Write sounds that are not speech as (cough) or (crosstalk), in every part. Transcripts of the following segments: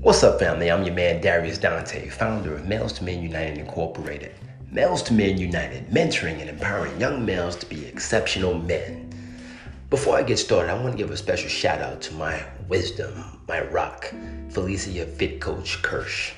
What's up, family? I'm your man Darius Dante, founder of Males to Men United Incorporated. Males to Men United, mentoring and empowering young males to be exceptional men. Before I get started, I want to give a special shout out to my wisdom, my rock, Felicia Fit Coach Kirsch.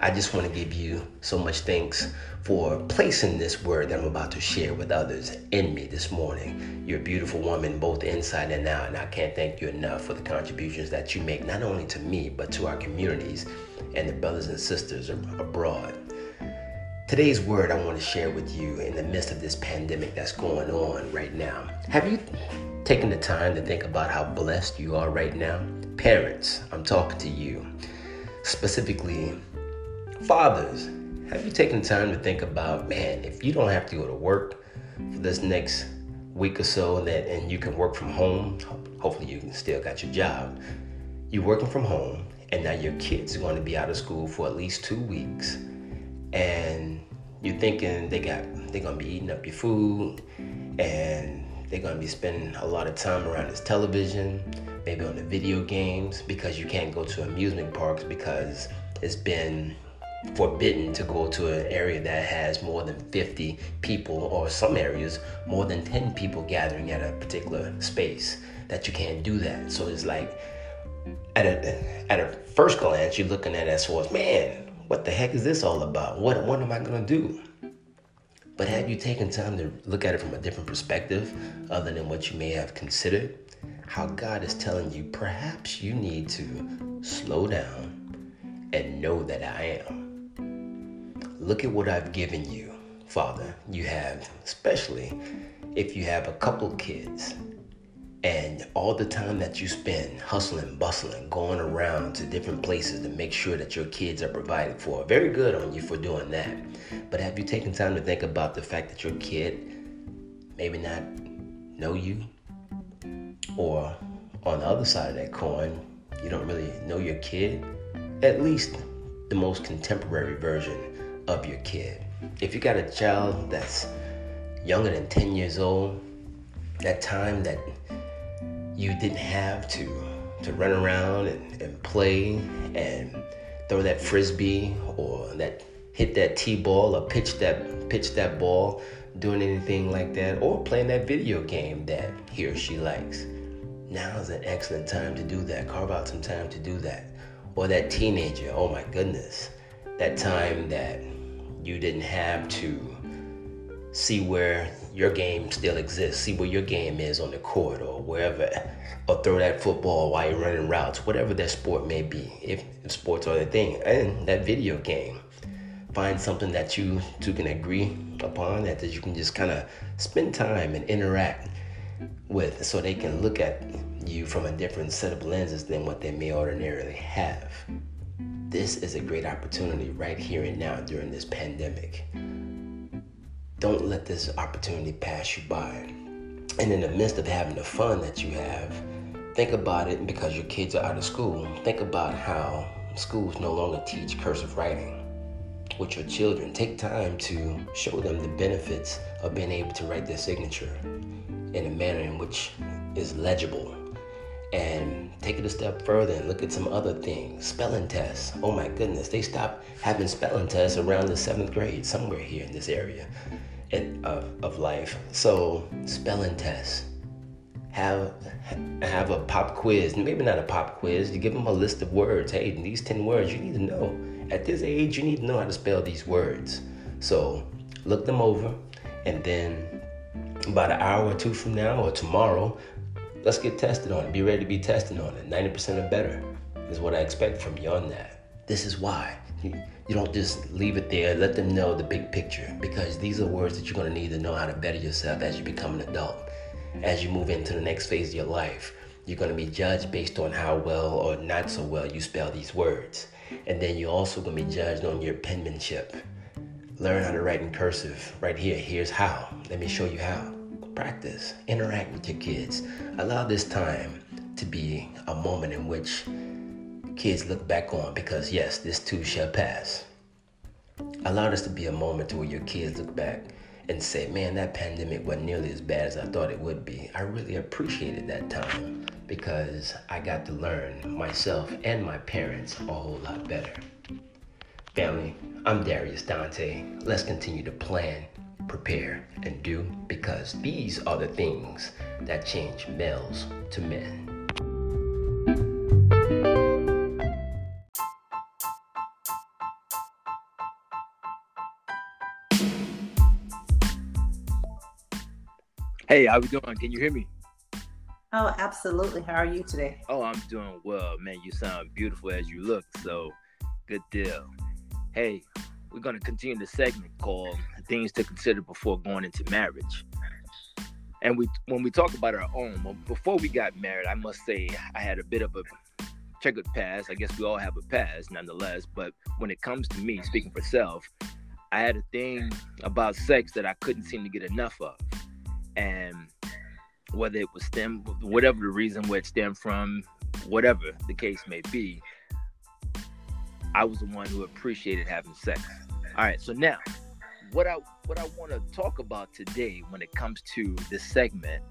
I just want to give you so much thanks for placing this word that I'm about to share with others in me this morning. You're a beautiful woman, both inside and out, and I can't thank you enough for the contributions that you make, not only to me, but to our communities and the brothers and sisters abroad. Today's word I want to share with you in the midst of this pandemic that's going on right now. Have you taken the time to think about how blessed you are right now? Parents, I'm talking to you. Specifically, fathers, have you taken time to think about, man, if you don't have to go to work for this next week or so and, that, and you can work from home, hopefully you still got your job, you're working from home and now your kids are going to be out of school for at least two weeks and you're thinking they got they're going to be eating up your food and they're going to be spending a lot of time around this television maybe on the video games because you can't go to amusement parks because it's been forbidden to go to an area that has more than 50 people or some areas more than 10 people gathering at a particular space that you can't do that. So it's like at a at a first glance you're looking at it as far as man what the heck is this all about? What what am i going to do? But have you taken time to look at it from a different perspective other than what you may have considered how god is telling you perhaps you need to slow down and know that i am Look at what I've given you, Father. You have, especially if you have a couple kids and all the time that you spend hustling, bustling, going around to different places to make sure that your kids are provided for. Very good on you for doing that. But have you taken time to think about the fact that your kid maybe not know you? Or on the other side of that coin, you don't really know your kid? At least the most contemporary version of your kid. If you got a child that's younger than 10 years old, that time that you didn't have to to run around and, and play and throw that frisbee or that hit that t-ball or pitch that pitch that ball doing anything like that or playing that video game that he or she likes. Now is an excellent time to do that. Carve out some time to do that. Or that teenager oh my goodness that time that you didn't have to see where your game still exists, see where your game is on the court or wherever, or throw that football while you're running routes, whatever that sport may be, if, sports are the thing, and that video game. Find something that you two can agree upon, that, that you can just kind of spend time and interact with so they can look at you from a different set of lenses than what they may ordinarily have. This is a great opportunity right here and now during this pandemic. Don't let this opportunity pass you by. And in the midst of having the fun that you have, think about it because your kids are out of school. Think about how schools no longer teach cursive writing with your children. Take time to show them the benefits of being able to write their signature in a manner in which is legible and take it a step further and look at some other things. Spelling tests. Oh my goodness, they stopped having spelling tests around the seventh grade, somewhere here in this area of, of life. So, spelling tests. Have have a pop quiz. Maybe not a pop quiz. You give them a list of words. Hey, these 10 words you need to know. At this age, you need to know how to spell these words. So, look them over and then about an hour or two from now or tomorrow, let's get tested on it. Be ready to be tested on it. 90% or better is what I expect from you on that. This is why. You don't just leave it there. Let them know the big picture because these are words that you're going to need to know how to better yourself as you become an adult. As you move into the next phase of your life, you're going to be judged based on how well or not so well you spell these words. And then you're also going to be judged on your penmanship. Learn how to write in cursive. Right here, here's how. Let me show you how practice, interact with your kids. Allow this time to be a moment in which kids look back on because, yes, this too shall pass. Allow this to be a moment to where your kids look back and say, man, that pandemic wasn't nearly as bad as I thought it would be. I really appreciated that time because I got to learn myself and my parents a whole lot better. Family, I'm Darius Dante. Let's continue to plan, prepare, and do because these are the things that change males to men. Hey, how we doing? Can you hear me? Oh, absolutely. How are you today? Oh, I'm doing well, man. You sound beautiful as you look, so good deal. Hey, we're gonna continue the segment called "Things to Consider Before Going into Marriage." And we, when we talk about our own, before we got married, I must say I had a bit of a checkered past. I guess we all have a past, nonetheless. But when it comes to me, speaking for self, I had a thing about sex that I couldn't seem to get enough of and whether it was stem whatever the reason where it stemmed from whatever the case may be i was the one who appreciated having sex. All right so now what i what i want to talk about today when it comes to this segment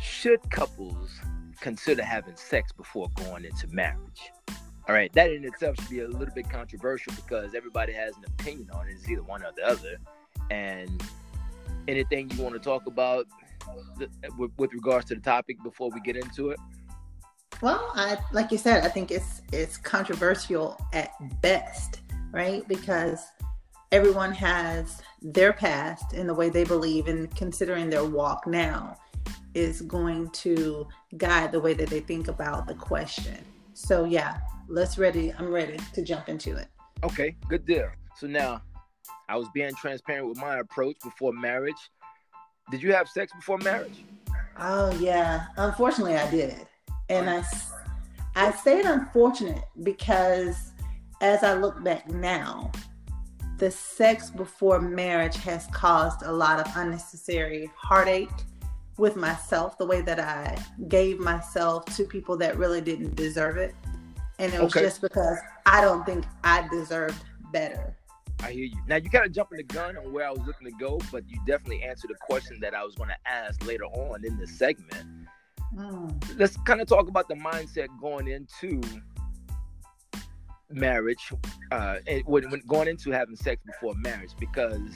should couples consider having sex before going into marriage? All right that in itself should be a little bit controversial because everybody has an opinion on it it's either one or the other. And anything you want to talk about with, with regards to the topic before we get into it? Well, I like you said, I think it's it's controversial at best, right? Because everyone has their past and the way they believe and considering their walk now is going to guide the way that they think about the question. So yeah, let's ready. I'm ready to jump into it. Okay, good deal. So now I was being transparent with my approach before marriage. Did you have sex before marriage? Oh yeah, unfortunately I did, and I I say it unfortunate because as I look back now, the sex before marriage has caused a lot of unnecessary heartache with myself. The way that I gave myself to people that really didn't deserve it, and it was okay. just because I don't think I deserved better. I hear you. Now you kind of jumping the gun on where I was looking to go, but you definitely answered the question that I was going to ask later on in this segment. Mm. Let's kind of talk about the mindset going into marriage, uh, and when, when going into having sex before marriage, because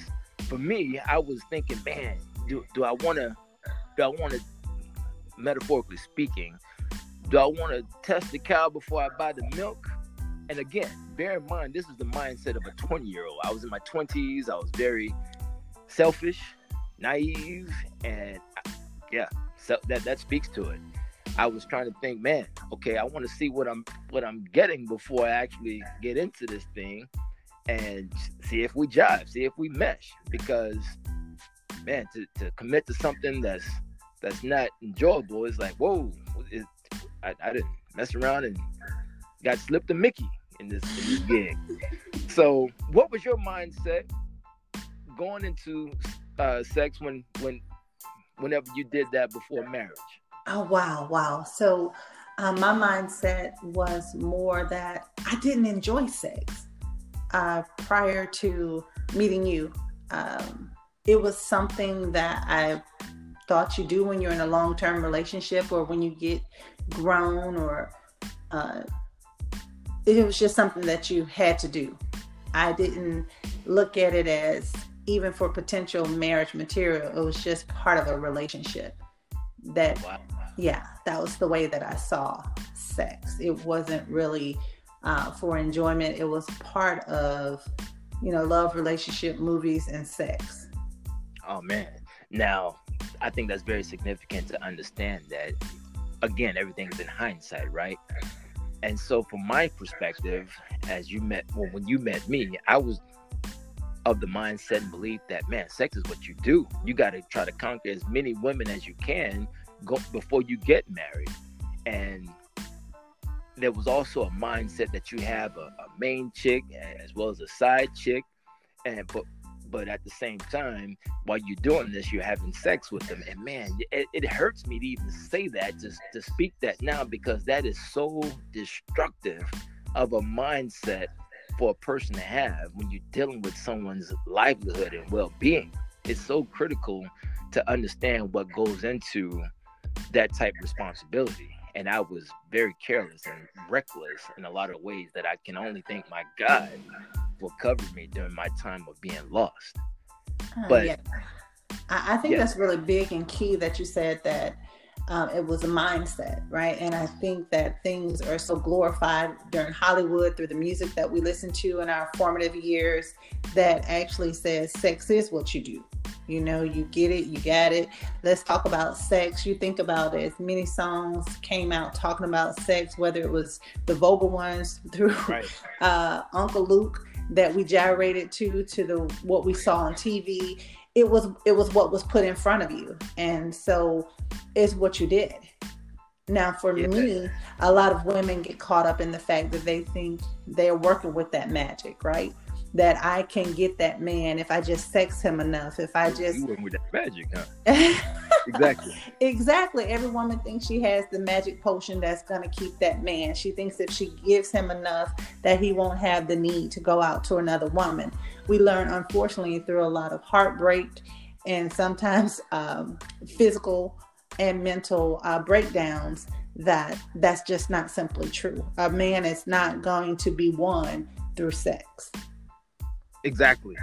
for me, I was thinking, man, do do I want to, do I want to, metaphorically speaking, do I want to test the cow before I buy the milk? and again, bear in mind, this is the mindset of a 20 year old. I was in my 20s. I was very selfish, naive, and yeah, so that that speaks to it. I was trying to think, man, okay, I want to see what I'm what I'm getting before I actually get into this thing, and see if we jive, see if we mesh. Because, man, to, to commit to something that's that's not enjoyable is like, whoa, it, I, I didn't mess around and got slipped a Mickey in this, in this gig. (laughs) So, what was your mindset going into uh, sex when when whenever you did that before marriage? Oh wow, wow. So um, my mindset was more that I didn't enjoy sex uh, prior to meeting you. Um, it was something that I thought you do when you're in a long term relationship or when you get grown or uh, it was just something that you had to do. I didn't look at it as even for potential marriage material. It was just part of a relationship. That, wow. yeah, that was the way that I saw sex. It wasn't really uh, for enjoyment. It was part of, you know, love, relationship, movies, and sex. Oh man! Now, I think that's very significant to understand that. Again, everything's in hindsight, right? And so, from my perspective, as you met, well, when you met me, I was of the mindset and belief that man, sex is what you do. You got to try to conquer as many women as you can go before you get married. And there was also a mindset that you have a, a main chick as well as a side chick, and but but at the same time, while you're doing this, you're having sex with them. And man, it, it hurts me to even say that, just to speak that now, because that is so destructive of a mindset for a person to have when you're dealing with someone's livelihood and well-being. it's so critical to understand what goes into that type of responsibility. And I was very careless and reckless in a lot of ways that I can only thank my God for covering me during my time of being lost. Uh, but yeah. I, I think yeah. that's really big and key that you said that um, it was a mindset, right? And I think that things are so glorified during Hollywood through the music that we listen to in our formative years that actually says sex is what you do. You know, you get it, you got it. Let's talk about sex. You think about it, as many songs came out talking about sex, whether it was the Vogel ones (laughs) through right. uh, Uncle Luke that we gyrated to, to the what we saw on TV it was it was what was put in front of you and so it's what you did now for yeah. me a lot of women get caught up in the fact that they think they're working with that magic right that I can get that man if I just sex him enough. If I just you working with that magic, huh? (laughs) exactly. (laughs) Exactly. Every woman thinks she has the magic potion that's gonna keep that man. She thinks if she gives him enough that he won't have the need to go out to another woman. We learn unfortunately through a lot of heartbreak and sometimes um, physical and mental uh, breakdowns that that's just not simply true. A man is not going to be won through sex. Exactly.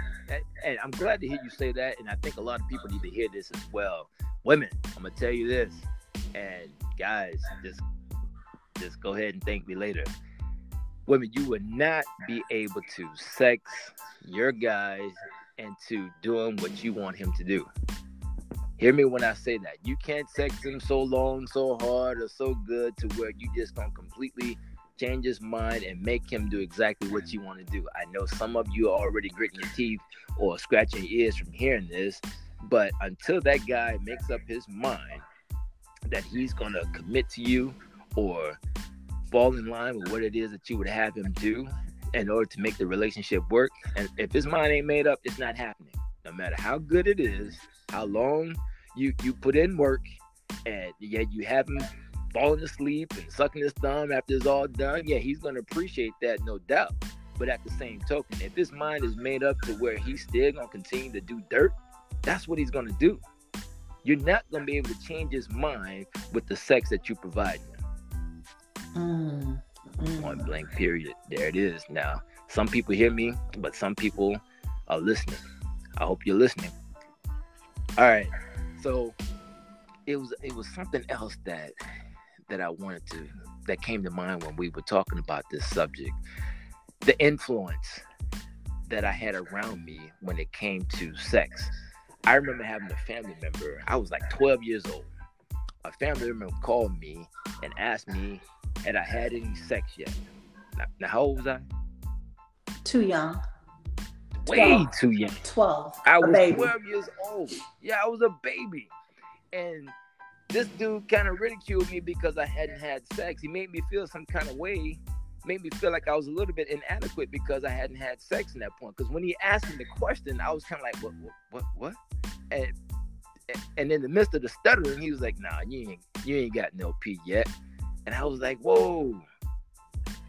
And I'm glad to hear you say that. And I think a lot of people need to hear this as well. Women, I'm gonna tell you this. And guys, just just go ahead and thank me later. Women, you would not be able to sex your guys into doing what you want him to do. Hear me when I say that. You can't sex him so long, so hard, or so good to where you just gonna completely change his mind and make him do exactly what you want to do. I know some of you are already gritting your teeth or scratching your ears from hearing this, but until that guy makes up his mind that he's going to commit to you or fall in line with what it is that you would have him do in order to make the relationship work, and if his mind ain't made up, it's not happening. No matter how good it is, how long you you put in work, and yet you haven't falling asleep and sucking his thumb after it's all done, yeah, he's going to appreciate that, no doubt. But at the same token, if his mind is made up to where he's still going to continue to do dirt, that's what he's going to do. You're not going to be able to change his mind with the sex that you provide him. Mm, mm. Point blank, period. There it is. Now, some people hear me, but some people are listening. I hope you're listening. All right. So it was it was something else that that I wanted to that came to mind when we were talking about this subject. The influence that I had around me when it came to sex. I remember having a family member, I was like 12 years old. A family member called me and asked me, had I had any sex yet? Now, now how old was I? Too young. Way 12. too young. 12. I was 12 years old. Yeah, I was a baby. And this dude kind of ridiculed me because I hadn't had sex. He made me feel some kind of way, made me feel like I was a little bit inadequate because I hadn't had sex in that point. Because when he asked me the question, I was kind of like, what, what, what, what? And and in the midst of the stuttering, he was like, Nah, you ain't you ain't got no pee yet. And I was like, Whoa,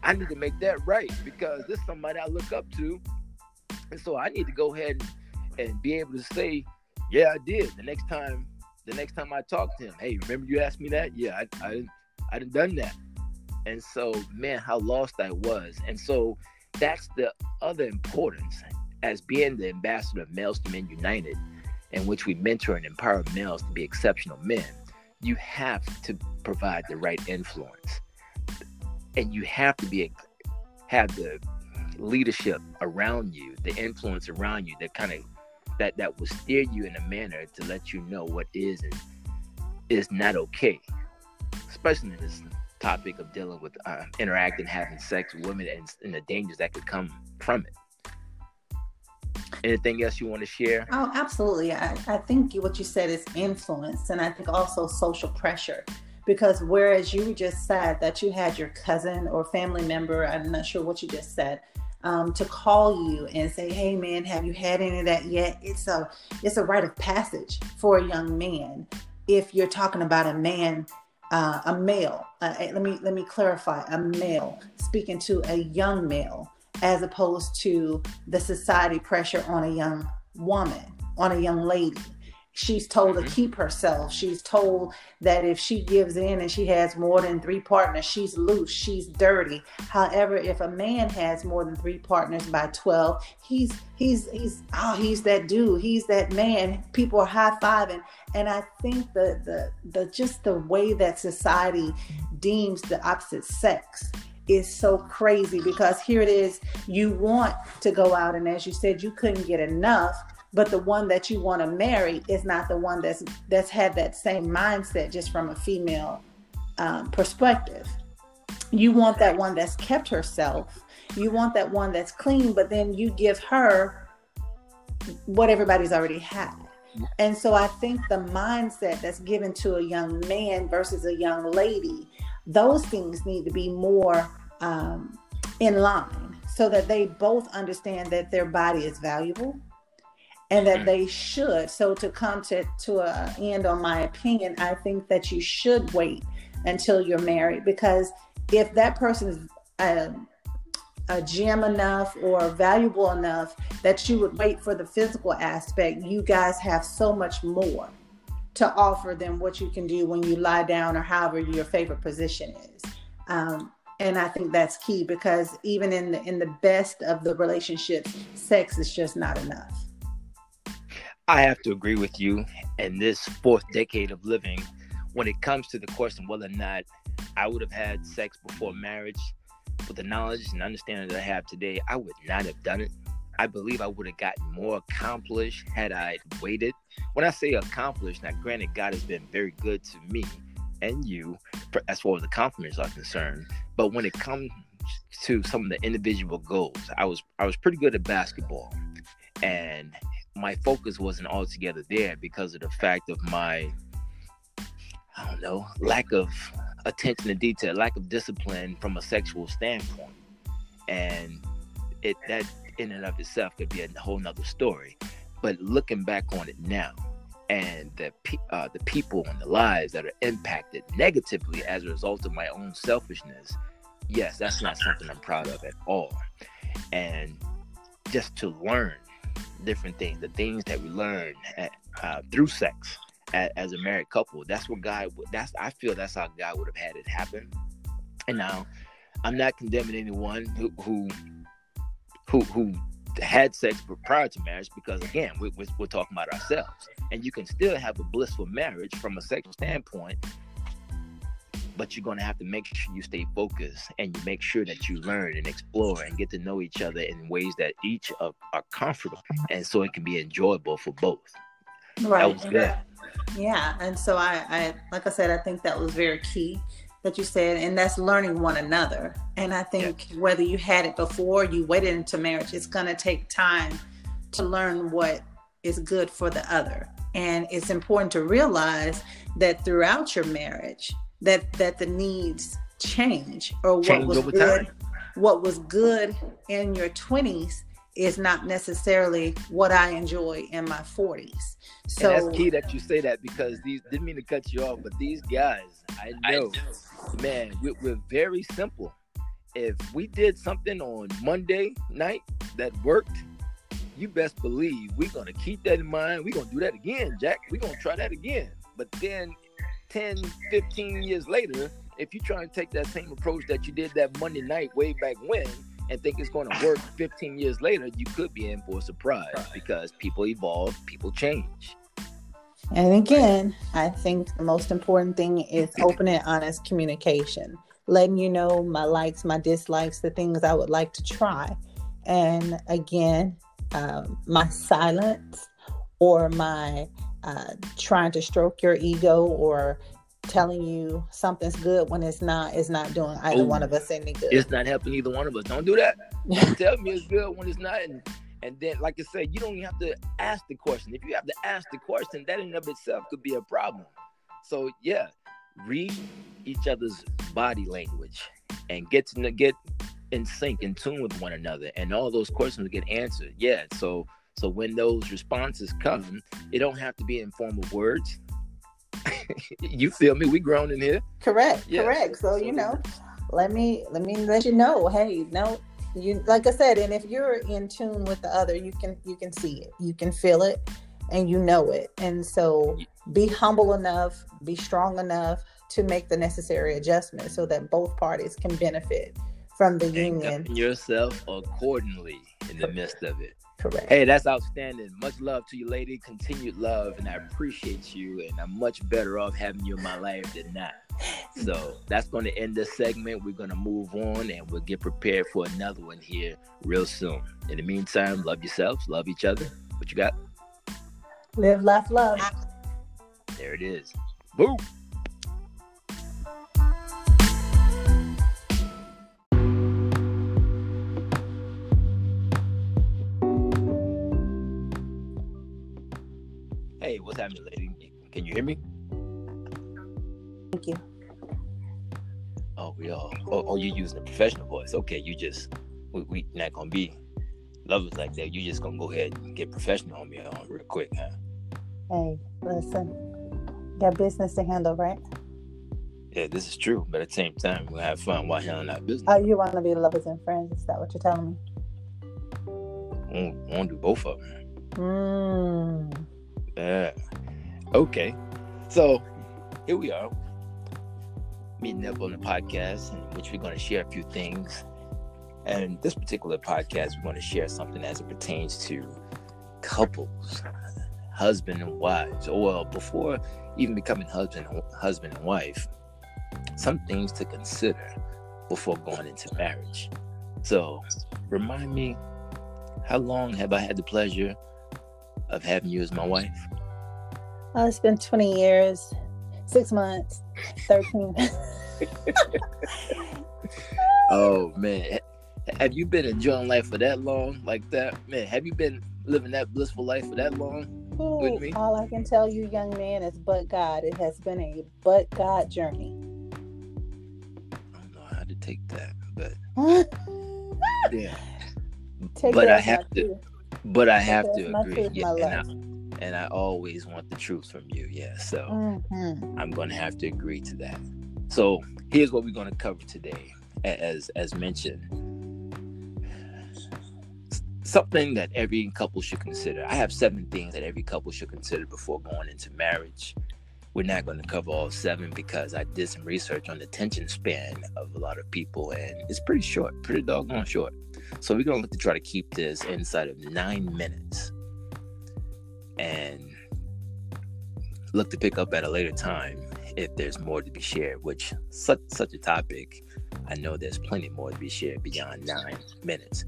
I need to make that right because this is somebody I look up to, and so I need to go ahead and, and be able to say, Yeah, I did. The next time the next time I talk to him, hey, remember you asked me that? Yeah, I I I done done that. And so, man, how lost I was. And so that's the other importance as being the ambassador of Males to Men United, in which we mentor and empower males to be exceptional men. You have to provide the right influence, and you have to be have the leadership around you, the influence around you that kind of that that will steer you in a manner to let you know what is and is not okay, especially in this topic of dealing with uh, interacting, having sex with women, and, and the dangers that could come from it. Anything else you want to share? Oh, absolutely. I, I think what you said is influence, and I think also social pressure. Because whereas you just said that you had your cousin or family member, I'm not sure what you just said, um, to call you and say, "Hey, man, have you had any of that yet?" It's a it's a rite of passage for a young man. If you're talking about a man, uh, a male, uh, let me let me clarify, a male speaking to a young male, as opposed to the society pressure on a young woman, on a young lady she's told mm-hmm. to keep herself. She's told that if she gives in and she has more than three partners, she's loose, she's dirty. However, if a man has more than three partners by 12, he's he's he's oh he's that dude, he's that man. People are high-fiving. And I think the the the just the way that society deems the opposite sex is so crazy because here it is you want to go out and as you said you couldn't get enough but the one that you want to marry is not the one that's that's had that same mindset just from a female um, perspective. You want that one that's kept herself. You want that one that's clean but then you give her what everybody's already had. And so i think the mindset that's given to a young man versus a young lady those things need to be more um, in line so that they both understand that their body is valuable and that they should. So to come to to a end on my opinion, I think that you should wait until you're married because if that person is a, um, a gem enough or valuable enough that you would wait for the physical aspect, you guys have so much more to offer than what you can do when you lie down or however your favorite position is. Um, and I think that's key because even in the in the best of the relationships, sex is just not enough. I have to agree with you. In this fourth decade of living, when it comes to the question whether or not I would have had sex before marriage, with the knowledge and understanding that I have today, I would not have done it. I believe I would have gotten more accomplished had I waited. When I say accomplished, now granted, God has been very good to me and you for, as far as the compliments are concerned. But when it comes to some of the individual goals, I was I was pretty good at basketball, and my focus wasn't altogether there because of the fact of my I don't know lack of attention to detail, lack of discipline from a sexual standpoint, and it that in and of itself could be a whole nother story. But looking back on it now, and the uh, the people and the lives that are impacted negatively as a result of my own selfishness, yes, that's not something I'm proud of at all. And just to learn different things, the things that we learn at, uh, through sex at, as a married couple. That's what God. That's I feel that's how God would have had it happen. And now, I'm not condemning anyone who who who, who had sex prior to marriage because again we, we're talking about ourselves and you can still have a blissful marriage from a sexual standpoint but you're going to have to make sure you stay focused and you make sure that you learn and explore and get to know each other in ways that each of are comfortable and so it can be enjoyable for both. Right yeah and so I, I like i said i think that was very key that you said and that's learning one another. And i think yeah. whether you had it before you waited into marriage it's going to take time to learn what is good for the other. And it's important to realize that throughout your marriage that that the needs change or change what was good time. what was good in your 20s is not necessarily what I enjoy in my 40s. So and that's key that you say that because these didn't mean to cut you off, but these guys, I know, I man, we're, we're very simple. If we did something on Monday night that worked, you best believe we're gonna keep that in mind. We're gonna do that again, Jack. We're gonna try that again. But then 10, 15 years later, if you try and take that same approach that you did that Monday night way back when and think it's going to work (laughs) 15 years later, you could be in for a surprise because people evolve, people change. And again, I think the most important thing is open and honest communication, letting you know my likes, my dislikes, the things I would like to try. And again, um, my silence or my uh, trying to stroke your ego or telling you something's good when it's not is not doing either Ooh, one of us any good. It's not helping either one of us. Don't do that. (laughs) tell me it's good when it's not. And, and then, like I said, you don't even have to ask the question. If you have to ask the question, that in and of itself could be a problem. So yeah, read each other's body language and get to get in sync, in tune with one another, and all those questions get answered. Yeah. So so when those responses come, it don't have to be in form of words. (laughs) you feel me? We grown in here. Correct. Yeah. Correct. So, so you know, let me let me let you know. Hey, no, you like I said, and if you're in tune with the other, you can you can see it, you can feel it, and you know it. And so be humble enough, be strong enough to make the necessary adjustments so that both parties can benefit from the and union. yourself accordingly in the midst of it. Correct. Hey, that's outstanding. Much love to you, lady. Continued love, and I appreciate you. And I'm much better off having you in my life than not. So that's going to end this segment. We're going to move on, and we'll get prepared for another one here real soon. In the meantime, love yourselves, love each other. What you got? Live, laugh, love. There it is. Boom. Happening, lady? Can you hear me? Thank you. Oh, we all. Oh, oh, you're using a professional voice. Okay, you just we, we not gonna be lovers like that. You just gonna go ahead and get professional on me on real quick, huh? Hey, listen. Got business to handle, right? Yeah, this is true. But at the same time, we'll have fun while handling our business. Oh, you want to be lovers and friends? Is that what you're telling me? I want to do both of them. Mm. Yeah. Okay. So here we are, meeting up on the podcast, in which we're going to share a few things. And this particular podcast, we're going to share something as it pertains to couples, husband and wives. Or well, before even becoming husband, husband and wife, some things to consider before going into marriage. So, remind me, how long have I had the pleasure of having you as my wife? Oh, it's been 20 years, six months, 13. (laughs) oh man, have you been enjoying life for that long, like that? Man, have you been living that blissful life for that long Ooh, with me? all I can tell you, young man, is but God. It has been a but God journey. I don't know how to take that, but (laughs) yeah. Take But I have to- truth. But I have to agree, yeah, and I, and I always want the truth from you, yeah. So Mhm. I'm going to have to agree to that. So here's what we're going to cover today, as as mentioned. Something that every couple should consider. I have seven things that every couple should consider before going into marriage. We're not going to cover all seven because I did some research on the attention span of a lot of people, and it's pretty short, pretty doggone short. So we're going to look to try to keep this inside of nine minutes, and look to pick up at a later time if there's more to be shared, which such such a topic, I know there's plenty more to be shared beyond nine minutes.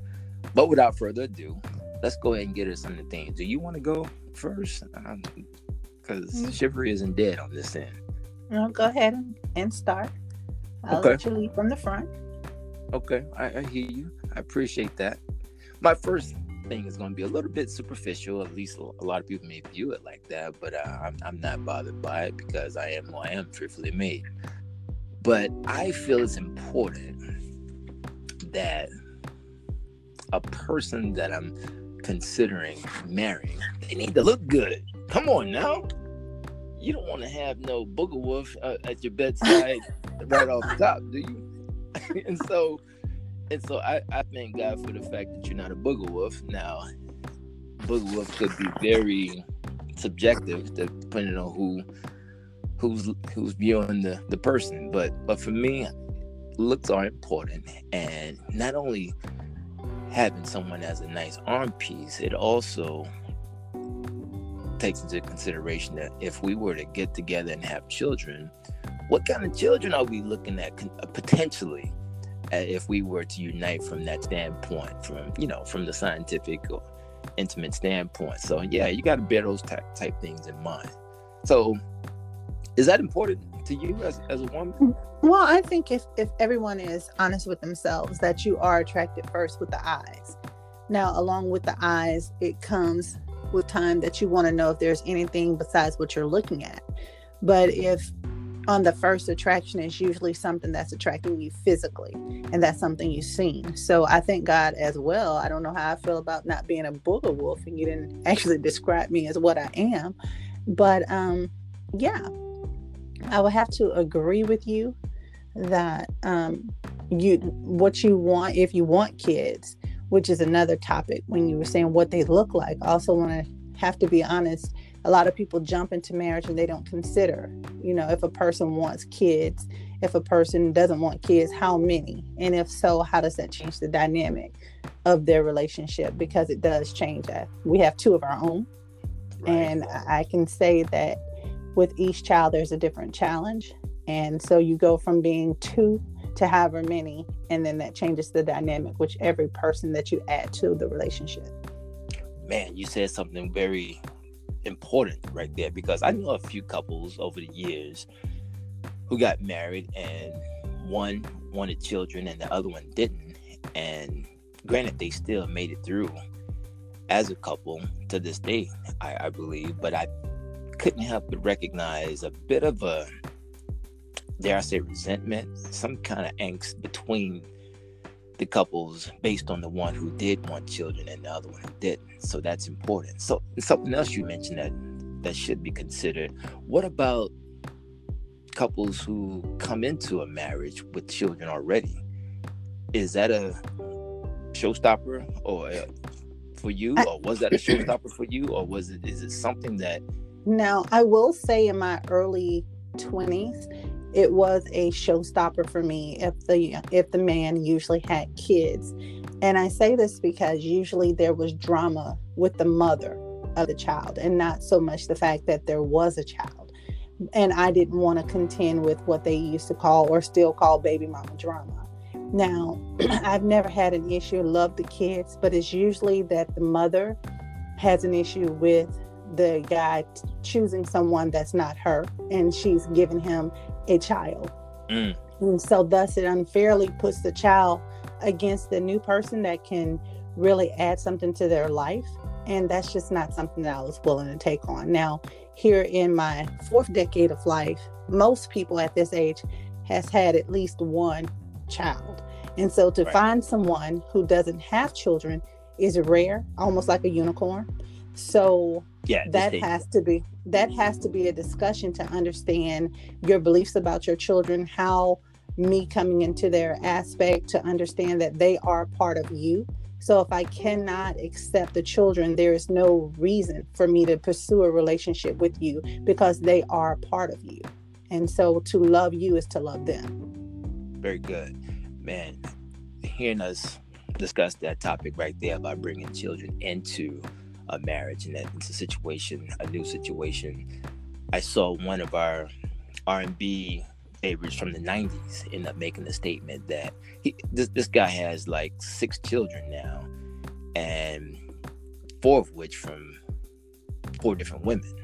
But without further ado, let's go ahead and get us the things. Do you want to go first? Because Mm. chivalry isn't dead on this end. No, go ahead and, and start. I'll Okay. let you lead from the front. Okay, I, I hear you. I appreciate that. My first thing is going to be a little bit superficial. At least a lot of people may view it like that, but uh, I'm, I'm not bothered by it because I am who I am, truthfully made. But I feel it's important that a person that I'm considering marrying, they need to look good. Come on now. You don't want to have no booger wolf uh, at your bedside (laughs) right off the top, do you? (laughs) and so and so I, I thank God for the fact that you're not a booger wolf. Now, booger wolf could be very subjective depending on who who's who's viewing the, the person. But but for me, looks are important and not only having someone as a nice arm piece, it also takes into consideration that if we were to get together and have children, what kind of children are we looking at uh, potentially uh, if we were to unite from that standpoint from you know from the scientific or intimate standpoint so yeah you got to bear those type, type things in mind so is that important to you as, as a woman Well, I think if, if everyone is honest with themselves, that you are attracted first with the eyes. Now, along with the eyes, it comes with time that you want to know if there's anything besides what you're looking at. But if on the first attraction is usually something that's attracting you physically, and that's something you've seen. So I thank God as well. I don't know how I feel about not being a booger wolf, and you didn't (laughs) actually describe me as what I am. But um, yeah, I would have to agree with you that um, you what you want if you want kids, which is another topic when you were saying what they look like. I also want to have to be honest, a lot of people jump into marriage and they don't consider, you know, if a person wants kids, if a person doesn't want kids, how many? And if so, how does that change the dynamic of their relationship? Because it does change that. We have two of our own. Right. And I can say that with each child, there's a different challenge. And so you go from being two to however many, and then that changes the dynamic, which every person that you add to the relationship. Man, you said something very important right there because I know a few couples over the years who got married and one wanted children and the other one didn't. And granted, they still made it through as a couple to this day, I, I believe, but I couldn't help but recognize a bit of a, dare I say, resentment, some kind of angst between the couples based on the one who did want children and the other one who didn't. So that's important. So something else you mentioned that that should be considered. What about couples who come into a marriage with children already? Is that a showstopper or uh, for you, or was that a showstopper for you, or was it is it something that? Now I will say in my early twenties, it was a showstopper for me if the if the man usually had kids. And i say this because usually there was drama with the mother of the child and not so much the fact that there was a child. And i didn't want to contend with what they used to call or still call baby mama drama. Now (clears throat) i've never had an issue love the kids but it's usually that the mother has an issue with the guy choosing someone that's not her and she's giving him a child. Mm. And so, thus, it unfairly puts the child against the new person that can really add something to their life. And that's just not something that I was willing to take on. Now, here in my fourth decade of life, most people at this age has had at least one child. And so to right. find someone who doesn't have children is rare, almost like a unicorn. So yeah that has to be that has to be a discussion to understand your beliefs about your children how me coming into their aspect to understand that they are part of you. So if i cannot accept the children there is no reason for me to pursue a relationship with you because they are part of you. And so to love you is to love them. Very good. Man hearing us discuss that topic right there about bringing children into a marriage and that it's a situation, a new situation. I saw one of our R&B favorites from the 90s end up making a statement that he, this, this guy has like six children now and four of which from four different women.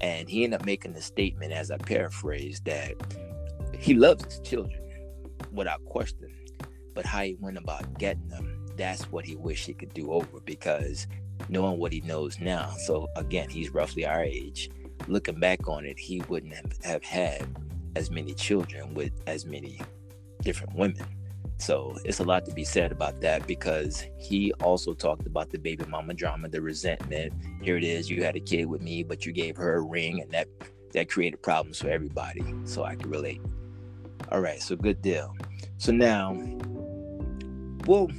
And he ended up making a statement, as I paraphrase, that he loves his children without question, but how he went about getting them, that's what he wished he could do over because knowing what he knows now. So again, he's roughly our age. Looking back on it, he wouldn't have, have had as many children with as many different women. So it's a lot to be said about that because he also talked about the baby mama drama, the resentment. Here it is, you had a kid with me, but you gave her a ring, and that that created problems for everybody. So I can relate. All right, so good deal. So now we'll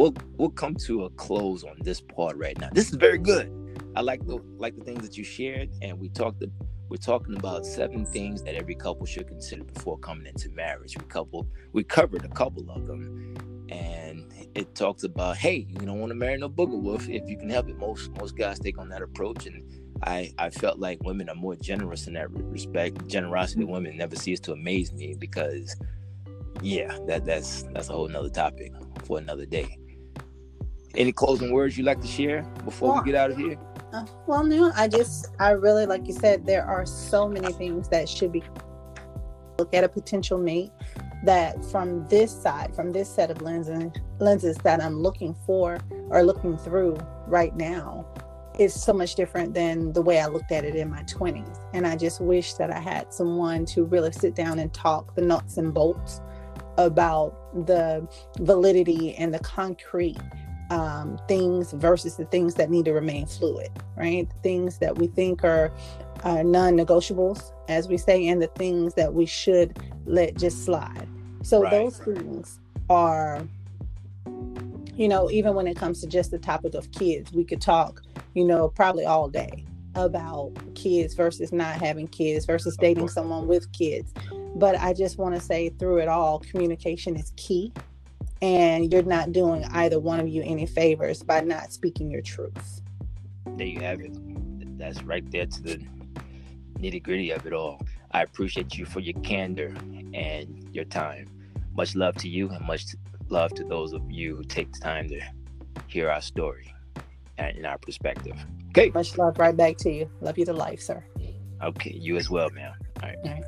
we'll we'll come to a close on this part right now. This is very good. I like the like the things that you shared, and we talked. We're talking about seven things that every couple should consider before coming into marriage. We couple we covered a couple of them, and it talks about hey, you don't want to marry no booger wolf if you can help it. Most most guys take on that approach, and I I felt like women are more generous in that respect. Generosity of women never ceases to amaze me because yeah, that that's that's a whole nother topic for another day. Any closing words you'd like to share before well, we get out of here? Uh, well, no, I just, I really, like you said, there are so many things that should be look at a potential mate that from this side, from this set of lenses, lenses that I'm looking for or looking through right now, is so much different than the way I looked at it in my 20s. And I just wish that I had someone to really sit down and talk the nuts and bolts about the validity and the concrete um, things versus the things that need to remain fluid, right? The things that we think are uh, non negotiables, as we say, and the things that we should let just slide. So right, those things are, you know, even when it comes to just the topic of kids, we could talk you know, probably all day about kids versus not having kids versus dating someone with kids. But I just want to say through it all, communication is key. And you're not doing either one of you any favors by not speaking your truth. There you have it. That's right there to the nitty gritty of it all. I appreciate you for your candor and your time. Much love to you and much love to those of you who take the time to hear our story and our perspective. Okay. Much love right back to you. Love you to life, sir. Okay. You as well, man. All right. All right.